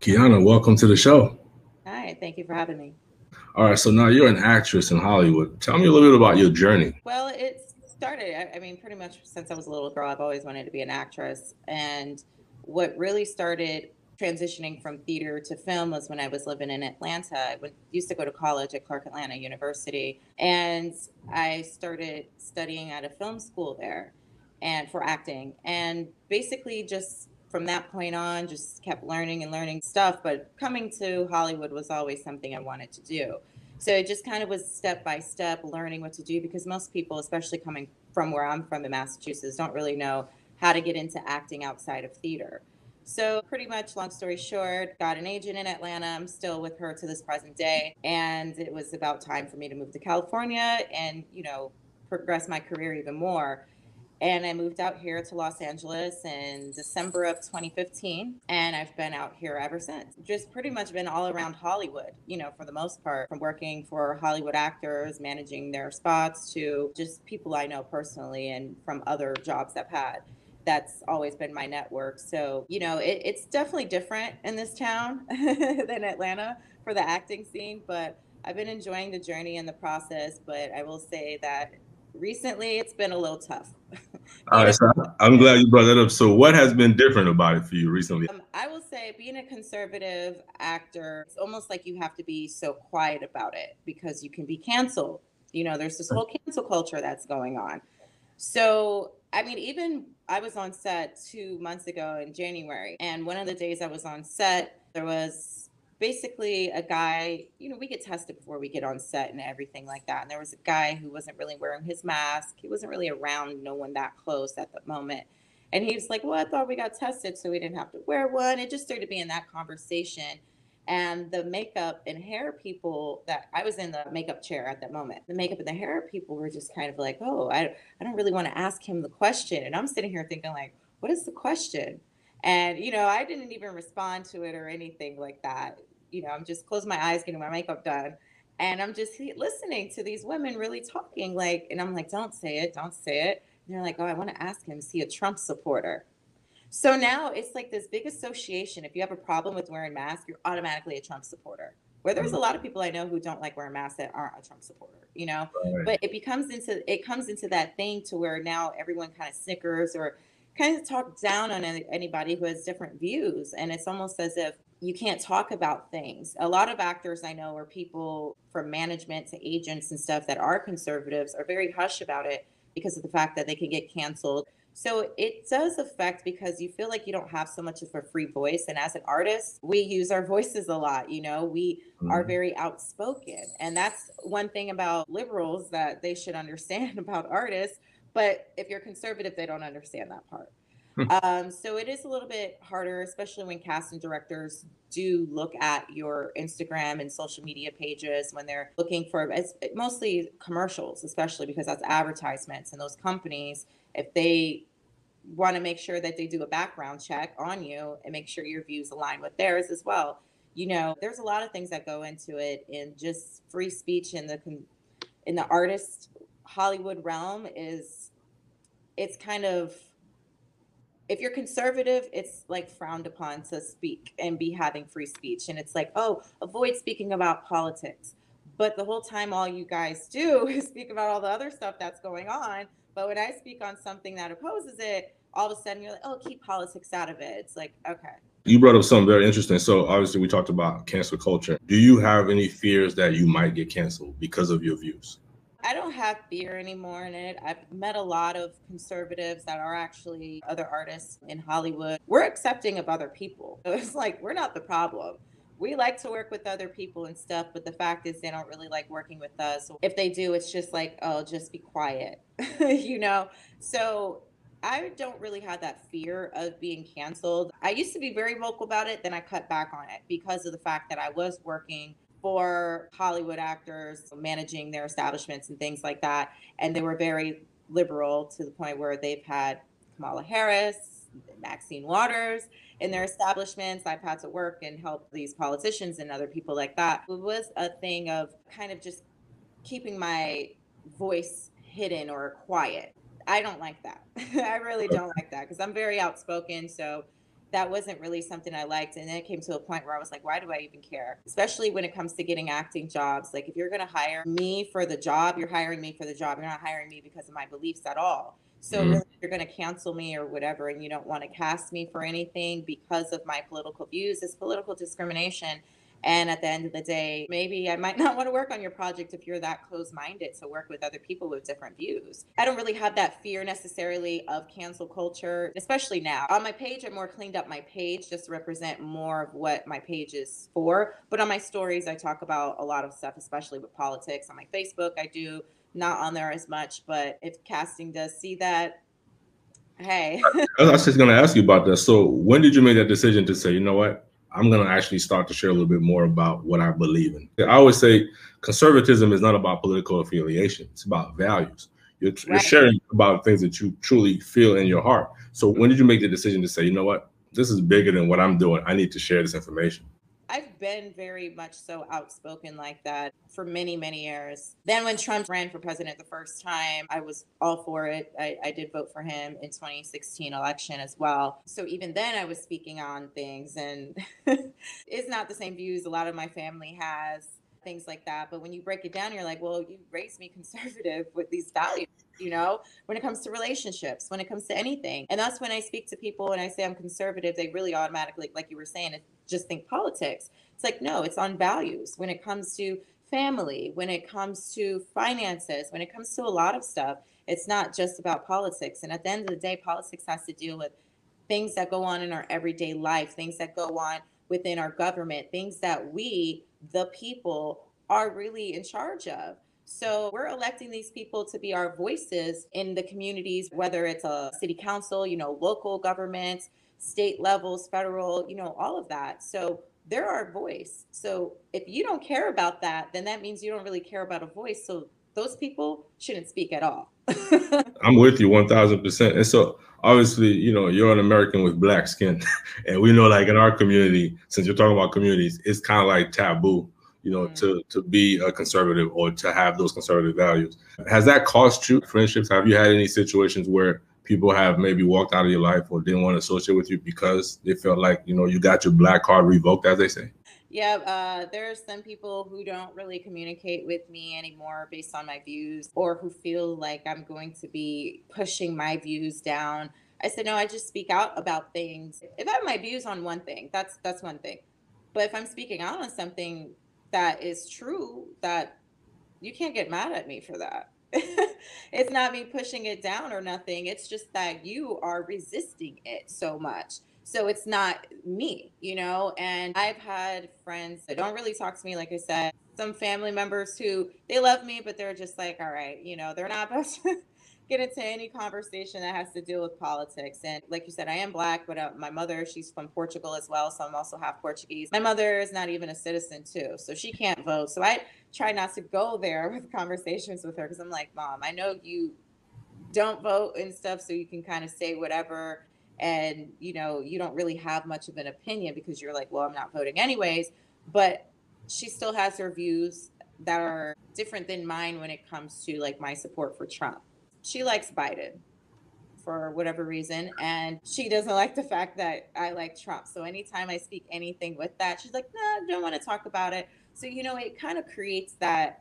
Kiana, welcome to the show. Hi, thank you for having me. All right, so now you're an actress in Hollywood. Tell me a little bit about your journey. Well, it started, I, I mean, pretty much since I was a little girl, I've always wanted to be an actress. And what really started transitioning from theater to film was when I was living in Atlanta. I went, used to go to college at Clark Atlanta University, and I started studying at a film school there and for acting. And basically, just from that point on, just kept learning and learning stuff. But coming to Hollywood was always something I wanted to do. So it just kind of was step by step learning what to do because most people, especially coming from where I'm from in Massachusetts, don't really know how to get into acting outside of theater. So, pretty much, long story short, got an agent in Atlanta. I'm still with her to this present day. And it was about time for me to move to California and, you know, progress my career even more. And I moved out here to Los Angeles in December of 2015. And I've been out here ever since. Just pretty much been all around Hollywood, you know, for the most part, from working for Hollywood actors, managing their spots, to just people I know personally and from other jobs I've had. That's always been my network. So, you know, it, it's definitely different in this town than Atlanta for the acting scene, but I've been enjoying the journey and the process. But I will say that recently it's been a little tough. All right, so I'm glad you brought that up. So, what has been different about it for you recently? Um, I will say, being a conservative actor, it's almost like you have to be so quiet about it because you can be canceled. You know, there's this whole cancel culture that's going on. So, I mean, even I was on set two months ago in January, and one of the days I was on set, there was basically a guy, you know, we get tested before we get on set and everything like that. And there was a guy who wasn't really wearing his mask. He wasn't really around no one that close at the moment. And he was like, Well, I thought we got tested, so we didn't have to wear one. It just started being that conversation. And the makeup and hair people that I was in the makeup chair at that moment, the makeup and the hair people were just kind of like, Oh, I, I don't really want to ask him the question. And I'm sitting here thinking, like, what is the question? And, you know, I didn't even respond to it or anything like that you know, I'm just closing my eyes, getting my makeup done. And I'm just listening to these women really talking, like, and I'm like, don't say it, don't say it. And they're like, oh, I want to ask him, is he a Trump supporter? So now it's like this big association. If you have a problem with wearing masks, you're automatically a Trump supporter. Where there's a mm-hmm. lot of people I know who don't like wearing masks that aren't a Trump supporter, you know. Right. But it becomes into it comes into that thing to where now everyone kind of snickers or kind of talk down on anybody who has different views, and it's almost as if you can't talk about things. A lot of actors I know, or people from management to agents and stuff that are conservatives, are very hush about it because of the fact that they can get canceled. So it does affect because you feel like you don't have so much of a free voice. And as an artist, we use our voices a lot. You know, we mm-hmm. are very outspoken. And that's one thing about liberals that they should understand about artists. But if you're conservative, they don't understand that part. um, so it is a little bit harder, especially when casting directors do look at your Instagram and social media pages when they're looking for it's mostly commercials, especially because that's advertisements and those companies. If they want to make sure that they do a background check on you and make sure your views align with theirs as well. You know, there's a lot of things that go into it, and just free speech in the in the artist Hollywood realm is it's kind of if you're conservative, it's like frowned upon to speak and be having free speech. And it's like, oh, avoid speaking about politics. But the whole time, all you guys do is speak about all the other stuff that's going on. But when I speak on something that opposes it, all of a sudden you're like, oh, keep politics out of it. It's like, okay. You brought up something very interesting. So obviously, we talked about cancel culture. Do you have any fears that you might get canceled because of your views? I don't have fear anymore in it. I've met a lot of conservatives that are actually other artists in Hollywood. We're accepting of other people. It's like we're not the problem. We like to work with other people and stuff, but the fact is they don't really like working with us. If they do, it's just like, oh, just be quiet, you know? So I don't really have that fear of being canceled. I used to be very vocal about it, then I cut back on it because of the fact that I was working for Hollywood actors managing their establishments and things like that. And they were very liberal to the point where they've had Kamala Harris, Maxine Waters in their establishments. I've had to work and help these politicians and other people like that. It was a thing of kind of just keeping my voice hidden or quiet. I don't like that. I really don't like that because I'm very outspoken. So that wasn't really something I liked. And then it came to a point where I was like, why do I even care? Especially when it comes to getting acting jobs. Like, if you're going to hire me for the job, you're hiring me for the job. You're not hiring me because of my beliefs at all. So mm-hmm. you're going to cancel me or whatever, and you don't want to cast me for anything because of my political views. It's political discrimination. And at the end of the day, maybe I might not want to work on your project if you're that close minded So work with other people with different views. I don't really have that fear necessarily of cancel culture, especially now. On my page, I more cleaned up my page just to represent more of what my page is for. But on my stories, I talk about a lot of stuff, especially with politics. On my Facebook, I do not on there as much. But if casting does see that, hey. I was just going to ask you about that. So when did you make that decision to say, you know what? I'm going to actually start to share a little bit more about what I believe in. I always say conservatism is not about political affiliation, it's about values. You're, right. you're, sharing about things that you truly feel in your heart. So, when did you make the decision to say, you know what, this is bigger than what I'm doing? I need to share this information? I've been very much so outspoken like that for many, many years. Then when Trump ran for president the first time, I was all for it. I, I did vote for him in 2016 election as well. So even then I was speaking on things and it's not the same views a lot of my family has things like that. But when you break it down, you're like, well, you raised me conservative with these values, you know, when it comes to relationships, when it comes to anything. And that's when I speak to people and I say I'm conservative, they really automatically, like you were saying, just think politics. It's like, no, it's on values. When it comes to family, when it comes to finances, when it comes to a lot of stuff, it's not just about politics. And at the end of the day, politics has to deal with things that go on in our everyday life, things that go on within our government, things that we the people are really in charge of. So we're electing these people to be our voices in the communities, whether it's a city council, you know, local governments, state levels, federal, you know, all of that. So they're our voice. So if you don't care about that, then that means you don't really care about a voice. So those people shouldn't speak at all. I'm with you 1000%. And so obviously, you know, you're an American with black skin. and we know like in our community, since you're talking about communities, it's kind of like taboo, you know, mm-hmm. to to be a conservative or to have those conservative values. Has that cost you friendships? Have you had any situations where people have maybe walked out of your life or didn't want to associate with you because they felt like, you know, you got your black card revoked, as they say? Yeah, uh, there are some people who don't really communicate with me anymore based on my views or who feel like I'm going to be pushing my views down. I said, no, I just speak out about things. If I have my views on one thing, that's that's one thing. But if I'm speaking out on something that is true, that you can't get mad at me for that. it's not me pushing it down or nothing. It's just that you are resisting it so much. So it's not me, you know? And I've had friends that don't really talk to me, like I said, some family members who they love me, but they're just like, all right, you know, they're not about to get into any conversation that has to deal with politics. And like you said, I am black, but uh, my mother, she's from Portugal as well. So I'm also half Portuguese. My mother is not even a citizen, too. So she can't vote. So I try not to go there with conversations with her because I'm like, Mom, I know you don't vote and stuff. So you can kind of say whatever and you know you don't really have much of an opinion because you're like well i'm not voting anyways but she still has her views that are different than mine when it comes to like my support for trump. She likes biden for whatever reason and she doesn't like the fact that i like trump. So anytime i speak anything with that she's like nah don't want to talk about it. So you know it kind of creates that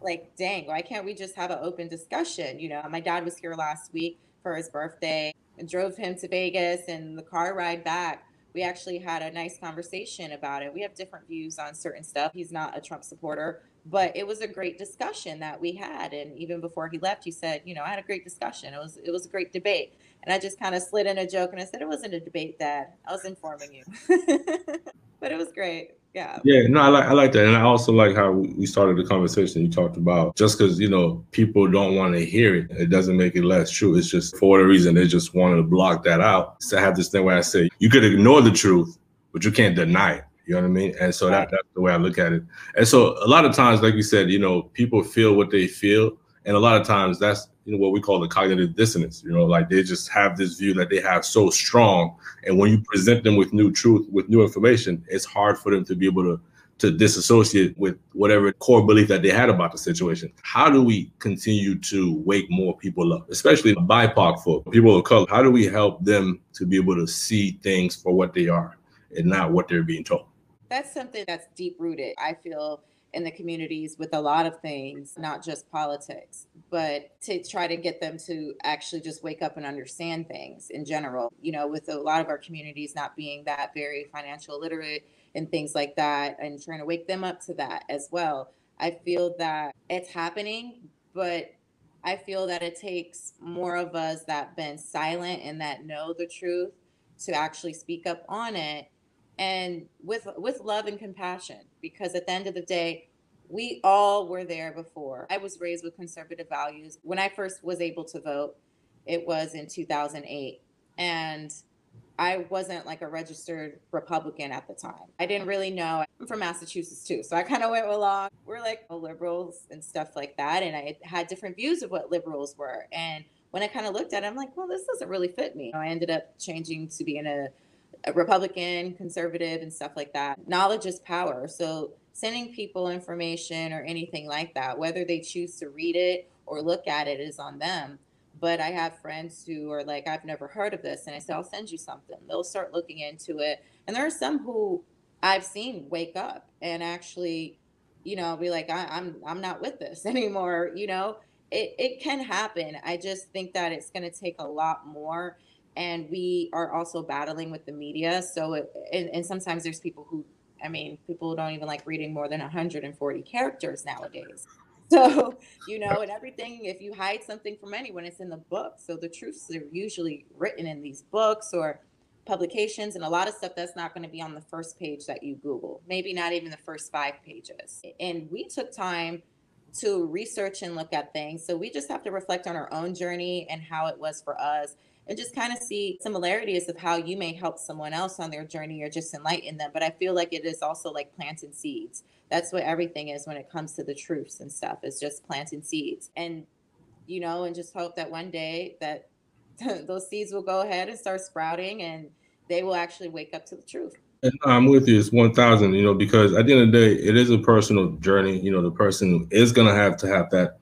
like dang why can't we just have an open discussion? You know my dad was here last week for his birthday and drove him to Vegas and the car ride back. We actually had a nice conversation about it. We have different views on certain stuff. He's not a Trump supporter, but it was a great discussion that we had. And even before he left, he said, "You know, I had a great discussion. It was it was a great debate." And I just kind of slid in a joke and I said, "It wasn't a debate, Dad. I was informing you." but it was great yeah yeah no i like i like that and i also like how we started the conversation you talked about just because you know people don't want to hear it it doesn't make it less true it's just for the reason they just wanted to block that out so i have this thing where i say you could ignore the truth but you can't deny it you know what I mean? And so that, that's the way I look at it. And so a lot of times, like you said, you know, people feel what they feel. And a lot of times that's you know what we call the cognitive dissonance you know like they just have this view that they have so strong and when you present them with new truth with new information it's hard for them to be able to to disassociate with whatever core belief that they had about the situation. How do we continue to wake more people up, especially BIPOC folk, people of color? How do we help them to be able to see things for what they are and not what they're being told? That's something that's deep rooted. I feel in the communities with a lot of things, not just politics, but to try to get them to actually just wake up and understand things in general. You know, with a lot of our communities not being that very financial literate and things like that, and trying to wake them up to that as well. I feel that it's happening, but I feel that it takes more of us that been silent and that know the truth to actually speak up on it and with with love and compassion because at the end of the day we all were there before. I was raised with conservative values. When i first was able to vote it was in 2008 and i wasn't like a registered republican at the time. I didn't really know. I'm from massachusetts too so i kind of went along. We're like liberals and stuff like that and i had different views of what liberals were and when i kind of looked at it i'm like well this doesn't really fit me. I ended up changing to being a a Republican, conservative, and stuff like that. Knowledge is power. So sending people information or anything like that, whether they choose to read it or look at it, is on them. But I have friends who are like, I've never heard of this. And I say, I'll send you something. They'll start looking into it. And there are some who I've seen wake up and actually, you know, be like, I, I'm I'm not with this anymore. You know, it, it can happen. I just think that it's gonna take a lot more and we are also battling with the media. So, it, and, and sometimes there's people who, I mean, people don't even like reading more than 140 characters nowadays. So, you know, and everything, if you hide something from anyone, it's in the book. So the truths are usually written in these books or publications and a lot of stuff that's not going to be on the first page that you Google, maybe not even the first five pages. And we took time to research and look at things. So we just have to reflect on our own journey and how it was for us and just kind of see similarities of how you may help someone else on their journey or just enlighten them. But I feel like it is also like planting seeds. That's what everything is when it comes to the truths and stuff. Is just planting seeds, and you know, and just hope that one day that those seeds will go ahead and start sprouting, and they will actually wake up to the truth. And uh, I'm with you. It's one thousand. You know, because at the end of the day, it is a personal journey. You know, the person is gonna have to have that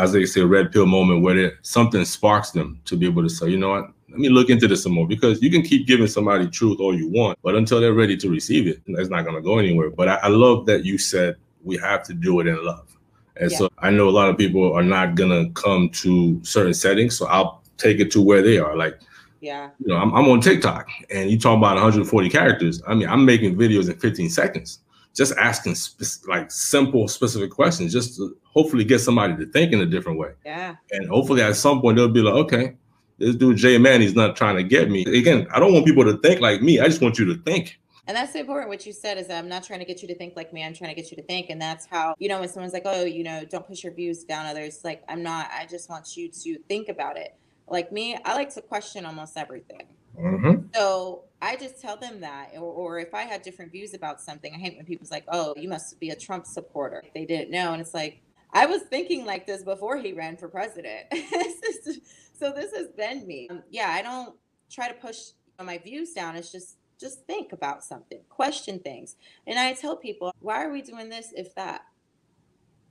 as they say, a red pill moment where it, something sparks them to be able to say, you know what, let me look into this some more because you can keep giving somebody truth all you want, but until they're ready to receive it, it's not going to go anywhere. But I, I, love that you said we have to do it in love. And yeah. so I know a lot of people are not going to come to certain settings. So I'll take it to where they are. Like, yeah, you know, I'm, I'm on TikTok and you talk about 140 characters. I mean, I'm making videos in 15 seconds just asking like simple, specific questions, just to hopefully get somebody to think in a different way. Yeah. And hopefully at some point they'll be like, okay, this dude Jay Man, he's not trying to get me. Again, I don't want people to think like me. I just want you to think. And that's important. What you said is, I'm not trying to get you to think like me. I'm trying to get you to think. And that's how, you know, when someone's like, oh, you know, don't push your views down others, like, I'm not, I just want you to think about it. Like me, I like to question almost everything. Mm-hmm. So I just tell them that. Or, or, if I had different views about something, I hate when people's like, oh, you must be a Trump supporter. They didn't know. And it's like, I was thinking like this before he ran for president. so this has been me. Um, yeah, I don't try to push my views down. It's just just think about something, question things. And I tell people, why are we doing this if that?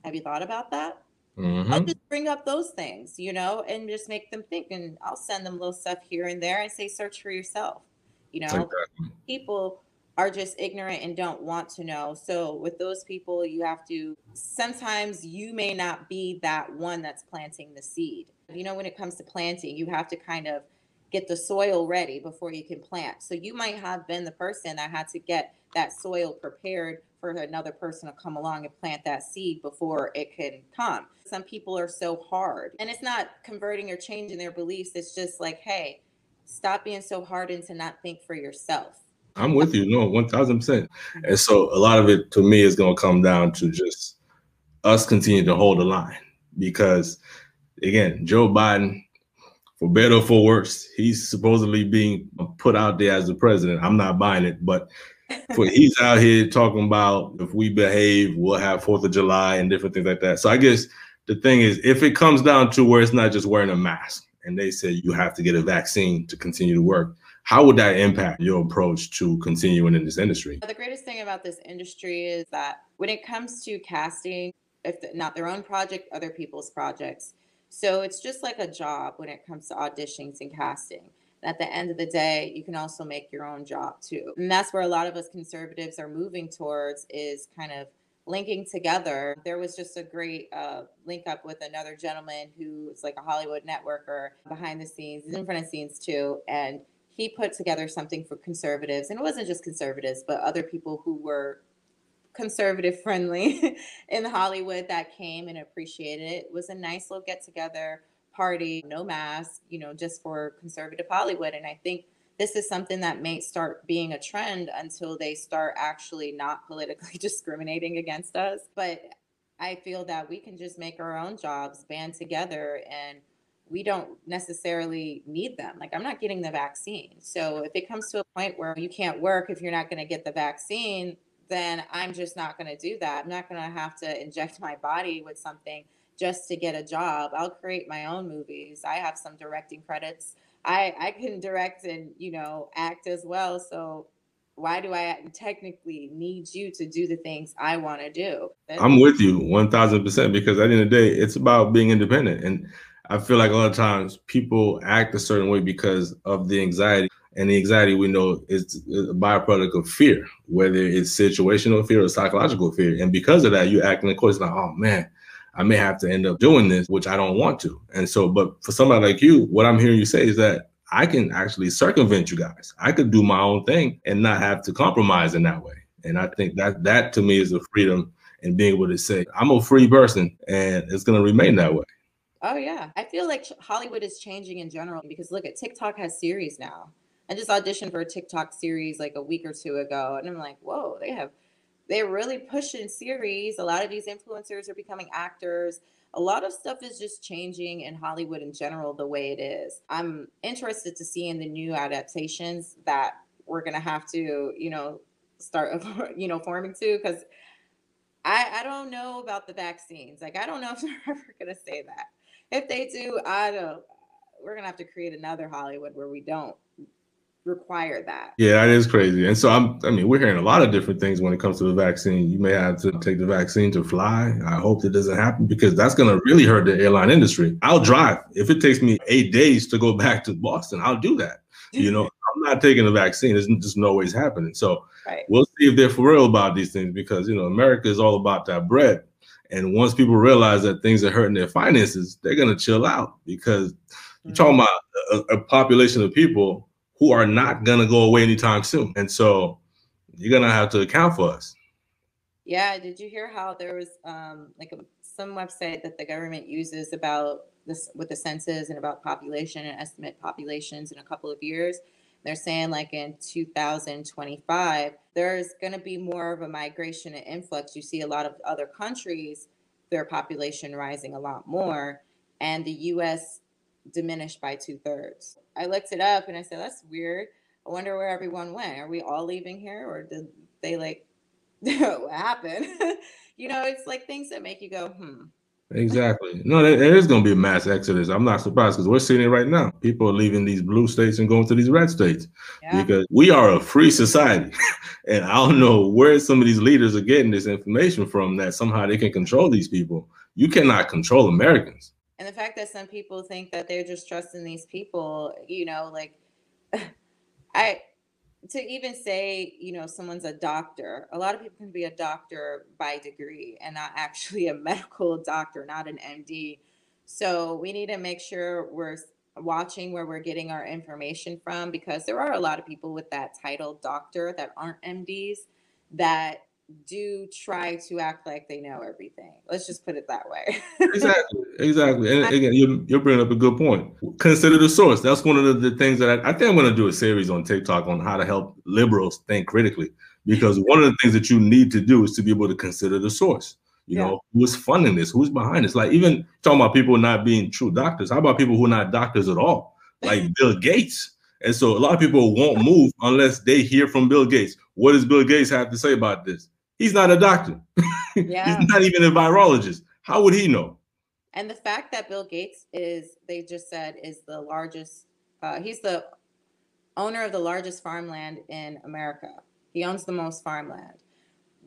Have you thought about that? Mm-hmm. I'll just bring up those things, you know, and just make them think. And I'll send them little stuff here and there and say, search for yourself. You know, exactly. people are just ignorant and don't want to know. So with those people, you have to sometimes you may not be that one that's planting the seed. You know, when it comes to planting, you have to kind of get the soil ready before you can plant. So you might have been the person that had to get that soil prepared for another person to come along and plant that seed before it can come. Some people are so hard, and it's not converting or changing their beliefs. It's just like, hey, stop being so hard and to not think for yourself. I'm with you, no, one thousand percent. Mm-hmm. And so a lot of it to me is going to come down to just us continue to hold the line because, again, Joe Biden, for better or for worse, he's supposedly being put out there as the president. I'm not buying it, but for he's out here talking about if we behave, we'll have Fourth of July and different things like that. So I guess the thing is, if it comes down to where it's not just wearing a mask and they say you have to get a vaccine to continue to work, how would that impact your approach to continuing in this industry? The greatest thing about this industry is that when it comes to casting, if not their own project, other people's projects. So it's just like a job when it comes to auditions and casting. At the end of the day, you can also make your own job too. And that's where a lot of us conservatives are moving towards is kind of linking together. There was just a great uh, link up with another gentleman who is like a Hollywood networker behind the scenes, in front of scenes too. And he put together something for conservatives. And it wasn't just conservatives, but other people who were conservative friendly in Hollywood that came and appreciated it. It was a nice little get together party, no mask, you know, just for conservative Hollywood. And I think this is something that may start being a trend until they start actually not politically discriminating against us. But I feel that we can just make our own jobs, band together, and we don't necessarily need them. Like, I'm not getting the vaccine. So, if it comes to a point where you can't work if you're not going to get the vaccine, then I'm just not going to do that. I'm not going to have to inject my body with something just to get a job. I'll create my own movies. I have some directing credits. I I can direct and, you know, act as well. So why do I technically need you to do the things I want to do? I'm with you 1000% because at the end of the day, it's about being independent. And I feel like a lot of times people act a certain way because of the anxiety. And the anxiety we know is a byproduct of fear, whether it's situational fear or psychological fear. And because of that, you act in course like, oh man, I may have to end up doing this, which I don't want to. And so, but for somebody like you, what I'm hearing you say is that I can actually circumvent you guys. I could do my own thing and not have to compromise in that way. And I think that that to me is a freedom and being able to say, I'm a free person and it's going to remain that way. Oh, yeah. I feel like Hollywood is changing in general because look at TikTok has series now. I just auditioned for a TikTok series like a week or two ago. And I'm like, whoa, they have they're really pushing series. A lot of these influencers are becoming actors. A lot of stuff is just changing in Hollywood in general the way it is. I'm interested to see in the new adaptations that we're gonna have to, you know, start, you know, forming to because I I don't know about the vaccines. Like I don't know if they're ever gonna say that. If they do, I don't. We're gonna have to create another Hollywood where we don't require that. Yeah, that is crazy. And so I'm I mean, we're hearing a lot of different things when it comes to the vaccine. You may have to take the vaccine to fly. I hope that doesn't happen because that's gonna really hurt the airline industry. I'll drive. If it takes me eight days to go back to Boston, I'll do that. You know, I'm not taking the vaccine. It's just no ways happening. So right. we'll see if they're for real about these things because you know America is all about that bread. And once people realize that things are hurting their finances, they're gonna chill out because you're talking mm-hmm. about a, a population of people who are not going to go away anytime soon. And so you're going to have to account for us. Yeah. Did you hear how there was um, like a, some website that the government uses about this with the census and about population and estimate populations in a couple of years? They're saying like in 2025, there's going to be more of a migration and influx. You see a lot of other countries, their population rising a lot more. And the US diminished by two thirds. I looked it up and I said, that's weird. I wonder where everyone went. Are we all leaving here or did they like, what happened? you know, it's like things that make you go, hmm. Exactly. No, there, is going to be a mass exodus. I'm not surprised because we're seeing it right now. People are leaving these blue states and going to these red states yeah. because we are a free society. and I don't know where some of these leaders are getting this information from that somehow they can control these people. You cannot control Americans and the fact that some people think that they're just trusting these people you know like i to even say you know someone's a doctor a lot of people can be a doctor by degree and not actually a medical doctor not an md so we need to make sure we're watching where we're getting our information from because there are a lot of people with that title doctor that aren't mds that do try to act like they know everything. Let's just put it that way. exactly, exactly. And again, you're, you're bringing up a good point. Consider the source. That's one of the, the things that I, I think I'm going to do a series on TikTok on how to help liberals think critically. Because one of the things that you need to do is to be able to consider the source. You yeah. know, who's funding this? Who's behind this? Like even talking about people not being true doctors. How about people who are not doctors at all? Like Bill Gates. And so a lot of people won't move unless they hear from Bill Gates. What does Bill Gates have to say about this? He's not a doctor. Yeah. He's not even a virologist. How would he know? And the fact that Bill Gates is, they just said, is the largest, uh, he's the owner of the largest farmland in America. He owns the most farmland.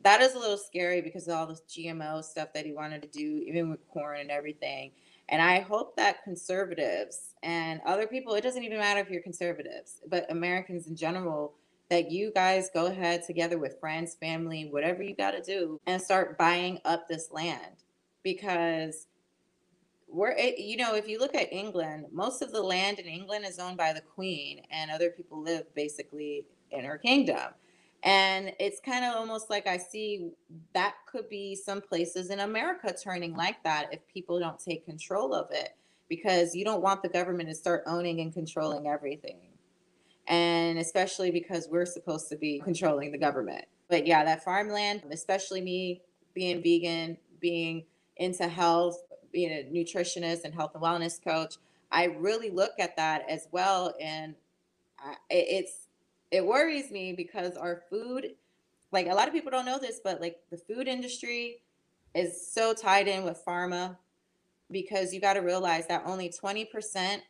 That is a little scary because of all this GMO stuff that he wanted to do, even with corn and everything. And I hope that conservatives and other people, it doesn't even matter if you're conservatives, but Americans in general, that you guys go ahead together with friends, family, whatever you got to do, and start buying up this land because we're you know if you look at england most of the land in england is owned by the queen and other people live basically in her kingdom. And it's kind of almost like i see that could be some places in america turning like that if people don't take control of it because you don't want the government to start owning and controlling everything and especially because we're supposed to be controlling the government but yeah that farmland especially me being vegan being into health being a nutritionist and health and wellness coach, I really look at that as well. And it's, it worries me because our food, like a lot of people don't know this, but like the food industry is so tied in with pharma because you got to realize that only 20%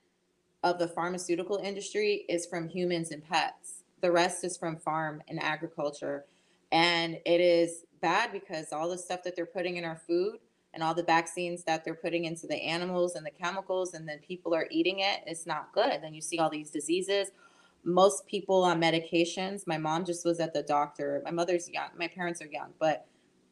of the pharmaceutical industry is from humans and pets. The rest is from farm and agriculture. And it is bad because all the stuff that they're putting in our food and all the vaccines that they're putting into the animals and the chemicals, and then people are eating it, it's not good. Then you see all these diseases. Most people on medications. My mom just was at the doctor. My mother's young. My parents are young, but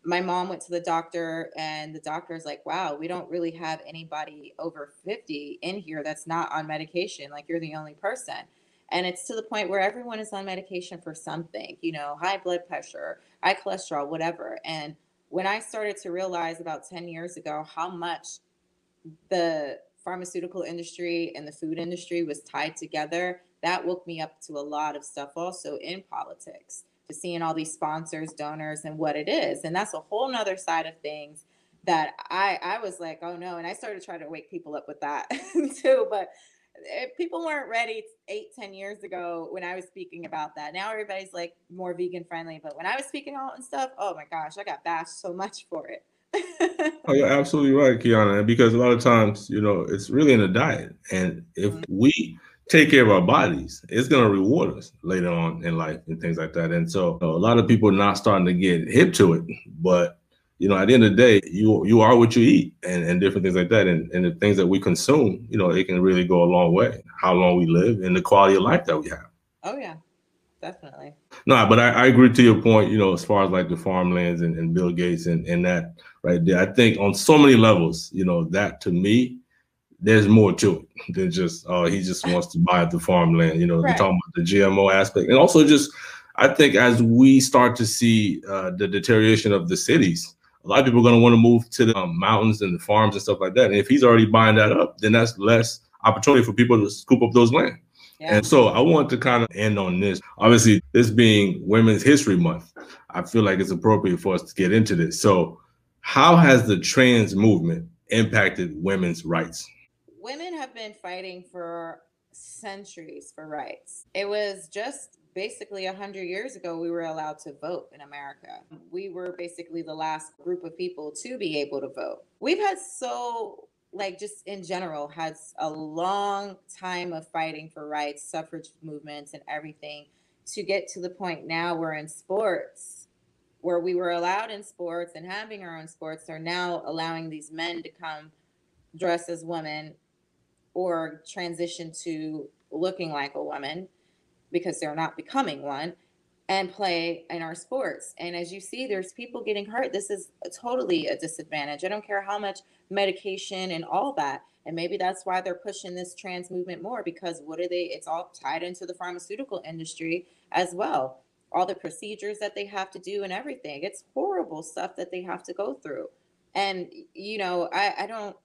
my mom went to the doctor, and the doctor's like, "Wow, we don't really have anybody over 50 in here that's not on medication. Like you're the only person." And it's to the point where everyone is on medication for something, you know, high blood pressure, high cholesterol, whatever. And when I started to realize about 10 years ago how much the pharmaceutical industry and the food industry was tied together, that woke me up to a lot of stuff also in politics, to seeing all these sponsors, donors, and what it is. And that's a whole nother side of things that I I was like, oh no. And I started trying to wake people up with that too. But Eh, people weren't ready eight, ten years ago when I was speaking about that. Now everybody's like more vegan friendly, but when I was speaking out and stuff, oh my gosh, I got bashed so much for it. oh, you're absolutely right, Kiana. Because a lot of times, you know, it's really in the diet, and if mm-hmm. we take care of our bodies, it's going to reward us later on in life and things like that. And so, you know, a lot of people are not starting to get hip to it, but you know, at the end of the day, you you are what you eat and, and different things like that. And, and the things that we consume, you know, it can really go a long way. How long we live and the quality of life that we have. Oh yeah, definitely. No, but I, I agree to your point, you know, as far as like the farmlands and, and Bill Gates and, and that right there. I think on so many levels, you know, that to me, there's more to it than just uh he just wants to buy the farmland. You know, right. talking about the GMO aspect. And also just I think as we start to see uh, the deterioration of the cities, a lot of people are going to want to move to the um, mountains and the farms and stuff like that. And if he's already buying that up, then that's less opportunity for people to scoop up those land. Yeah. And so I want to kind of end on this. Obviously, this being Women's History Month, I feel like it's appropriate for us to get into this. So, how has the trans movement impacted women's rights? Women have been fighting for centuries for rights. It was just basically 100 years ago we were allowed to vote in america we were basically the last group of people to be able to vote we've had so like just in general had a long time of fighting for rights suffrage movements and everything to get to the point now we're in sports where we were allowed in sports and having our own sports are now allowing these men to come dress as women or transition to looking like a woman because they're not becoming one and play in our sports. And as you see, there's people getting hurt. This is a totally a disadvantage. I don't care how much medication and all that. And maybe that's why they're pushing this trans movement more because what are they? It's all tied into the pharmaceutical industry as well. All the procedures that they have to do and everything. It's horrible stuff that they have to go through. And, you know, I, I don't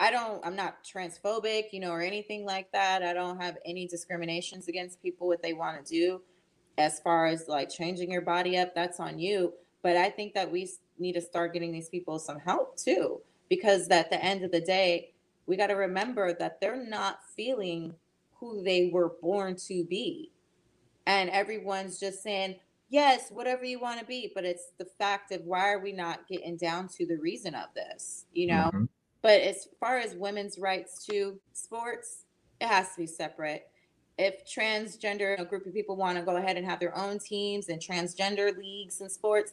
I don't, I'm not transphobic, you know, or anything like that. I don't have any discriminations against people, what they want to do. As far as like changing your body up, that's on you. But I think that we need to start getting these people some help too, because at the end of the day, we got to remember that they're not feeling who they were born to be. And everyone's just saying, yes, whatever you want to be. But it's the fact of why are we not getting down to the reason of this, you know? Mm-hmm But as far as women's rights to sports, it has to be separate. If transgender, a group of people want to go ahead and have their own teams and transgender leagues and sports,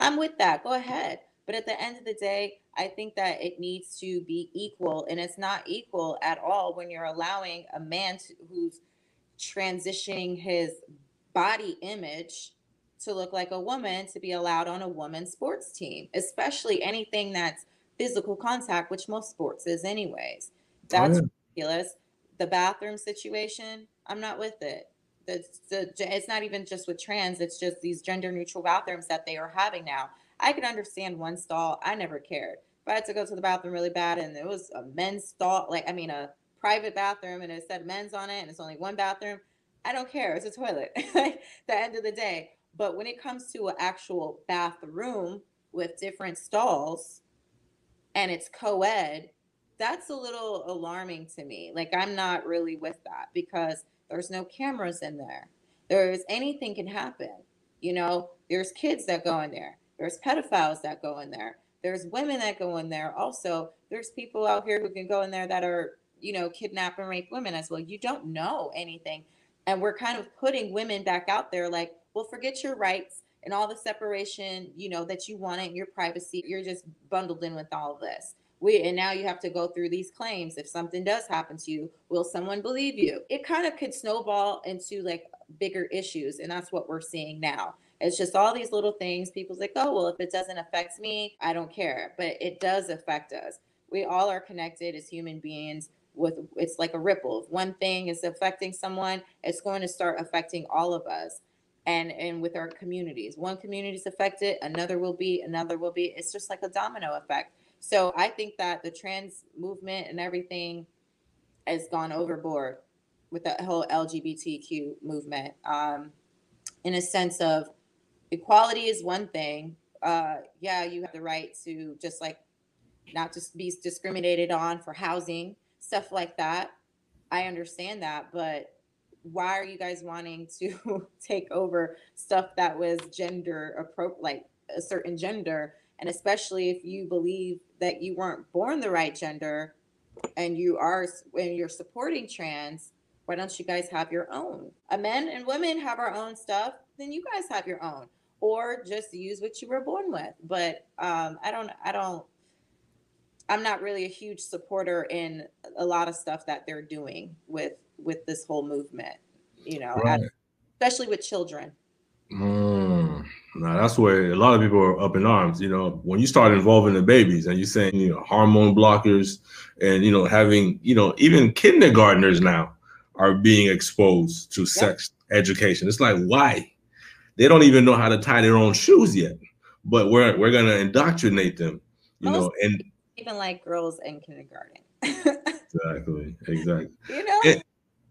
I'm with that. Go ahead. But at the end of the day, I think that it needs to be equal. And it's not equal at all when you're allowing a man to, who's transitioning his body image to look like a woman to be allowed on a woman's sports team, especially anything that's physical contact, which most sports is, anyways. Oh, That's oh, yeah. ridiculous. The bathroom situation, I'm not with it. The, the, it's not even just with trans, it's just these gender neutral bathrooms that they are having now. I can understand one stall. I never cared. If I had to go to the bathroom really bad and it was a men's stall, like, I mean, a private bathroom and it said men's on it and it's only one bathroom, I don't care. It's a toilet at the end of the day. But when it comes to an actual bathroom with different stalls and it's co ed, that's a little alarming to me. Like, I'm not really with that because there's no cameras in there. There's anything can happen. You know, there's kids that go in there, there's pedophiles that go in there, there's women that go in there. Also, there's people out here who can go in there that are, you know, kidnap and rape women as well. You don't know anything. And we're kind of putting women back out there like, well, forget your rights and all the separation, you know, that you wanted in your privacy. You're just bundled in with all this. We, and now you have to go through these claims. If something does happen to you, will someone believe you? It kind of could snowball into like bigger issues. And that's what we're seeing now. It's just all these little things. People's like, oh, well, if it doesn't affect me, I don't care. But it does affect us. We all are connected as human beings with it's like a ripple. If one thing is affecting someone, it's going to start affecting all of us and and with our communities. One community is affected, another will be, another will be. It's just like a domino effect. So I think that the trans movement and everything has gone overboard with that whole LGBTQ movement. Um, in a sense of equality is one thing. Uh, yeah, you have the right to just like not just be discriminated on for housing, stuff like that. I understand that, but why are you guys wanting to take over stuff that was gender appropriate, like a certain gender? And especially if you believe that you weren't born the right gender and you are, when you're supporting trans, why don't you guys have your own? A men and women have our own stuff, then you guys have your own, or just use what you were born with. But um, I don't, I don't, I'm not really a huge supporter in a lot of stuff that they're doing with with this whole movement, you know, right. especially with children. Mm, now that's where a lot of people are up in arms. You know, when you start involving the babies and you're saying, you know, hormone blockers and, you know, having, you know, even kindergartners now are being exposed to yep. sex education. It's like, why? They don't even know how to tie their own shoes yet, but we're, we're going to indoctrinate them, you Most know, and even like girls in kindergarten. exactly. Exactly. You know, and,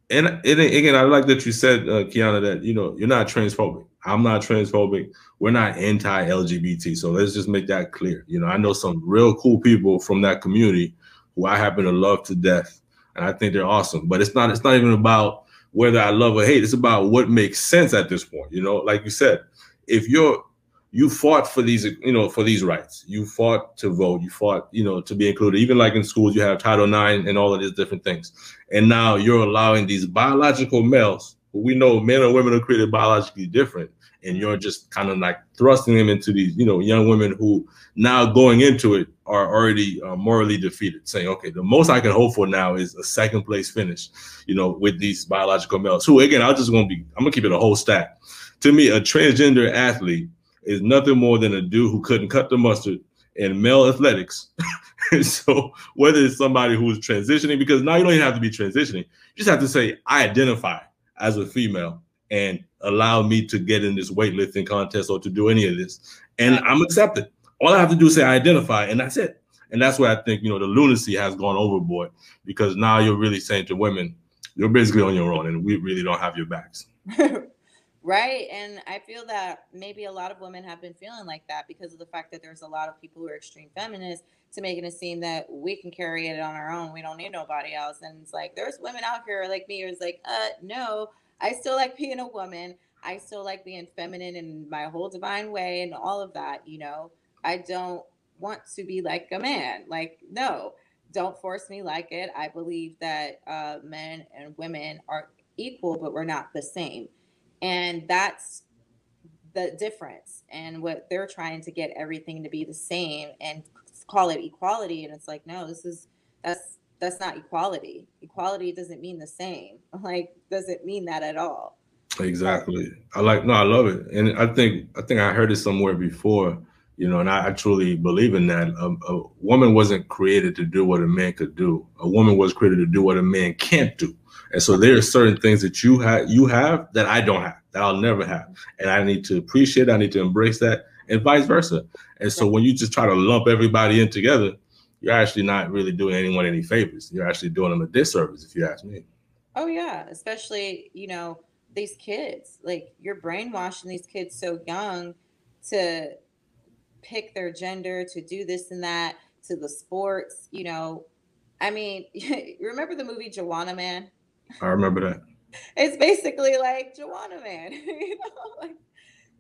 and, and again, I like that you said, uh, Kiana, that you know you're not transphobic. I'm not transphobic. We're not anti-LGBT. So let's just make that clear. You know, I know some real cool people from that community who I happen to love to death, and I think they're awesome. But it's not. It's not even about whether I love or hate. It's about what makes sense at this point. You know, like you said, if you're you fought for these, you know, for these rights. You fought to vote. You fought, you know, to be included. Even like in schools, you have Title IX and all of these different things. And now you're allowing these biological males, who we know men and women are created biologically different, and you're just kind of like thrusting them into these, you know, young women who now going into it are already uh, morally defeated, saying, okay, the most I can hope for now is a second place finish, you know, with these biological males. Who again, I'm just gonna be, I'm gonna keep it a whole stack. To me, a transgender athlete is nothing more than a dude who couldn't cut the mustard in male athletics. so whether it's somebody who's transitioning, because now you don't even have to be transitioning, you just have to say, I identify as a female and allow me to get in this weightlifting contest or to do any of this. And I'm accepted. All I have to do is say I identify, and that's it. And that's where I think, you know, the lunacy has gone overboard because now you're really saying to women, you're basically on your own and we really don't have your backs. Right. And I feel that maybe a lot of women have been feeling like that because of the fact that there's a lot of people who are extreme feminists to making it seem that we can carry it on our own. We don't need nobody else. And it's like, there's women out here like me who's like, uh, no, I still like being a woman. I still like being feminine in my whole divine way and all of that. You know, I don't want to be like a man. Like, no, don't force me like it. I believe that uh, men and women are equal, but we're not the same. And that's the difference. And what they're trying to get everything to be the same and call it equality. And it's like, no, this is, that's, that's not equality. Equality doesn't mean the same. Like, doesn't mean that at all. Exactly. I like, no, I love it. And I think, I think I heard it somewhere before you know, and I, I truly believe in that. A, a, woman wasn't created to do what a man could do. A woman was created to do what a man can't do. And so there are certain things that you have you have that I don't have, that I'll never have. And I need to appreciate, I need to embrace that, and vice versa. And so when you just try to lump everybody in together, you're actually not really doing anyone any favors. You're actually doing them a disservice, if you ask me. Oh yeah, especially, you know, these kids. Like you're brainwashing these kids so young to pick their gender, to do this and that, to the sports, you know. I mean, remember the movie Juwanna Mann? I remember that. It's basically like Juwanna Mann, you know. Like,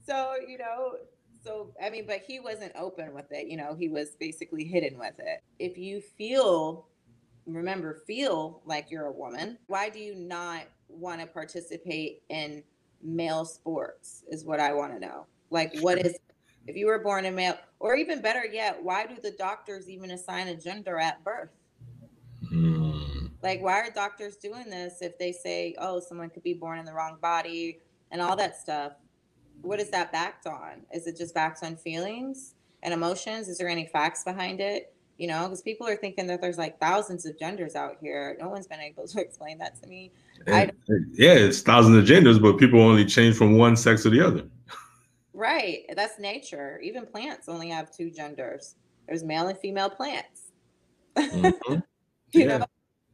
so, you know, so I mean, but he wasn't open with it, you know, he was basically hidden with it. If you feel remember feel like you're a woman, why do you not want to participate in male sports is what I want to know. Like what is if you were born a male, or even better yet, why do the doctors even assign a gender at birth? Mm. Like, why are doctors doing this if they say, oh, someone could be born in the wrong body and all that stuff? What is that backed on? Is it just backed on feelings and emotions? Is there any facts behind it? You know, because people are thinking that there's like thousands of genders out here. No one's been able to explain that to me. And, yeah, it's thousands of genders, but people only change from one sex to the other. Right. That's nature. Even plants only have two genders. There's male and female plants. Mm-hmm. you yeah.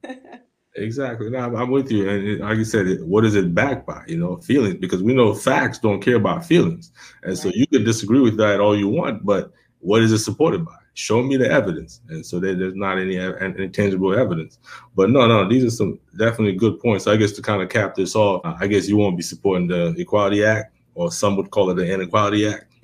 know? exactly. No, I'm with you. And like you said, what is it backed by? You know, feelings, because we know facts don't care about feelings. And right. so you can disagree with that all you want, but what is it supported by? Show me the evidence. And so there, there's not any, any tangible evidence. But no, no, these are some definitely good points. I guess to kind of cap this off, I guess you won't be supporting the Equality Act or some would call it the Inequality Act.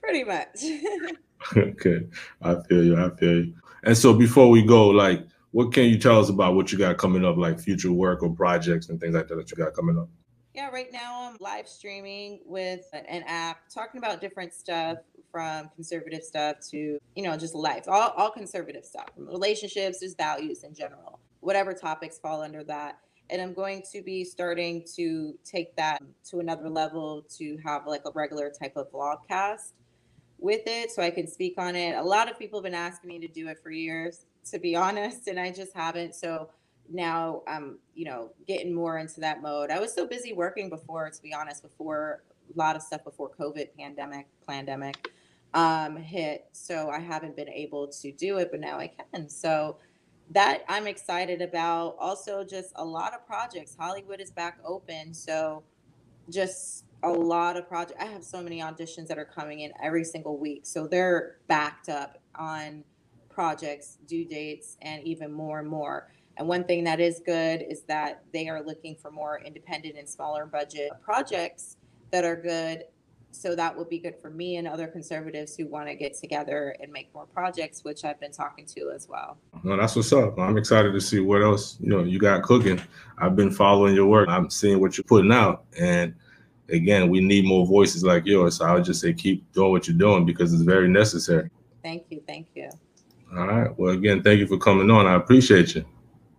Pretty much. okay, I feel you. I feel you. And so before we go, like, what can you tell us about what you got coming up, like future work or projects and things like that that you got coming up? Yeah, right now I'm live streaming with an app talking about different stuff from conservative stuff to, you know, just life, all, all conservative stuff, from relationships, just values in general, whatever topics fall under that and I'm going to be starting to take that to another level to have like a regular type of vlogcast with it so I can speak on it. A lot of people have been asking me to do it for years, to be honest, and I just haven't. So now I'm, you know, getting more into that mode. I was so busy working before, to be honest, before a lot of stuff before COVID pandemic, pandemic um, hit. So I haven't been able to do it, but now I can. So that I'm excited about. Also, just a lot of projects. Hollywood is back open, so just a lot of projects. I have so many auditions that are coming in every single week, so they're backed up on projects, due dates, and even more and more. And one thing that is good is that they are looking for more independent and smaller budget projects that are good so that would be good for me and other conservatives who want to get together and make more projects, which I've been talking to as well. Well, that's what's up. I'm excited to see what else you know you got cooking. I've been following your work. I'm seeing what you're putting out, and again, we need more voices like yours. So I would just say keep doing what you're doing because it's very necessary. Thank you. Thank you. All right. Well, again, thank you for coming on. I appreciate you.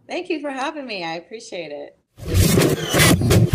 Thank you for having me. I appreciate it.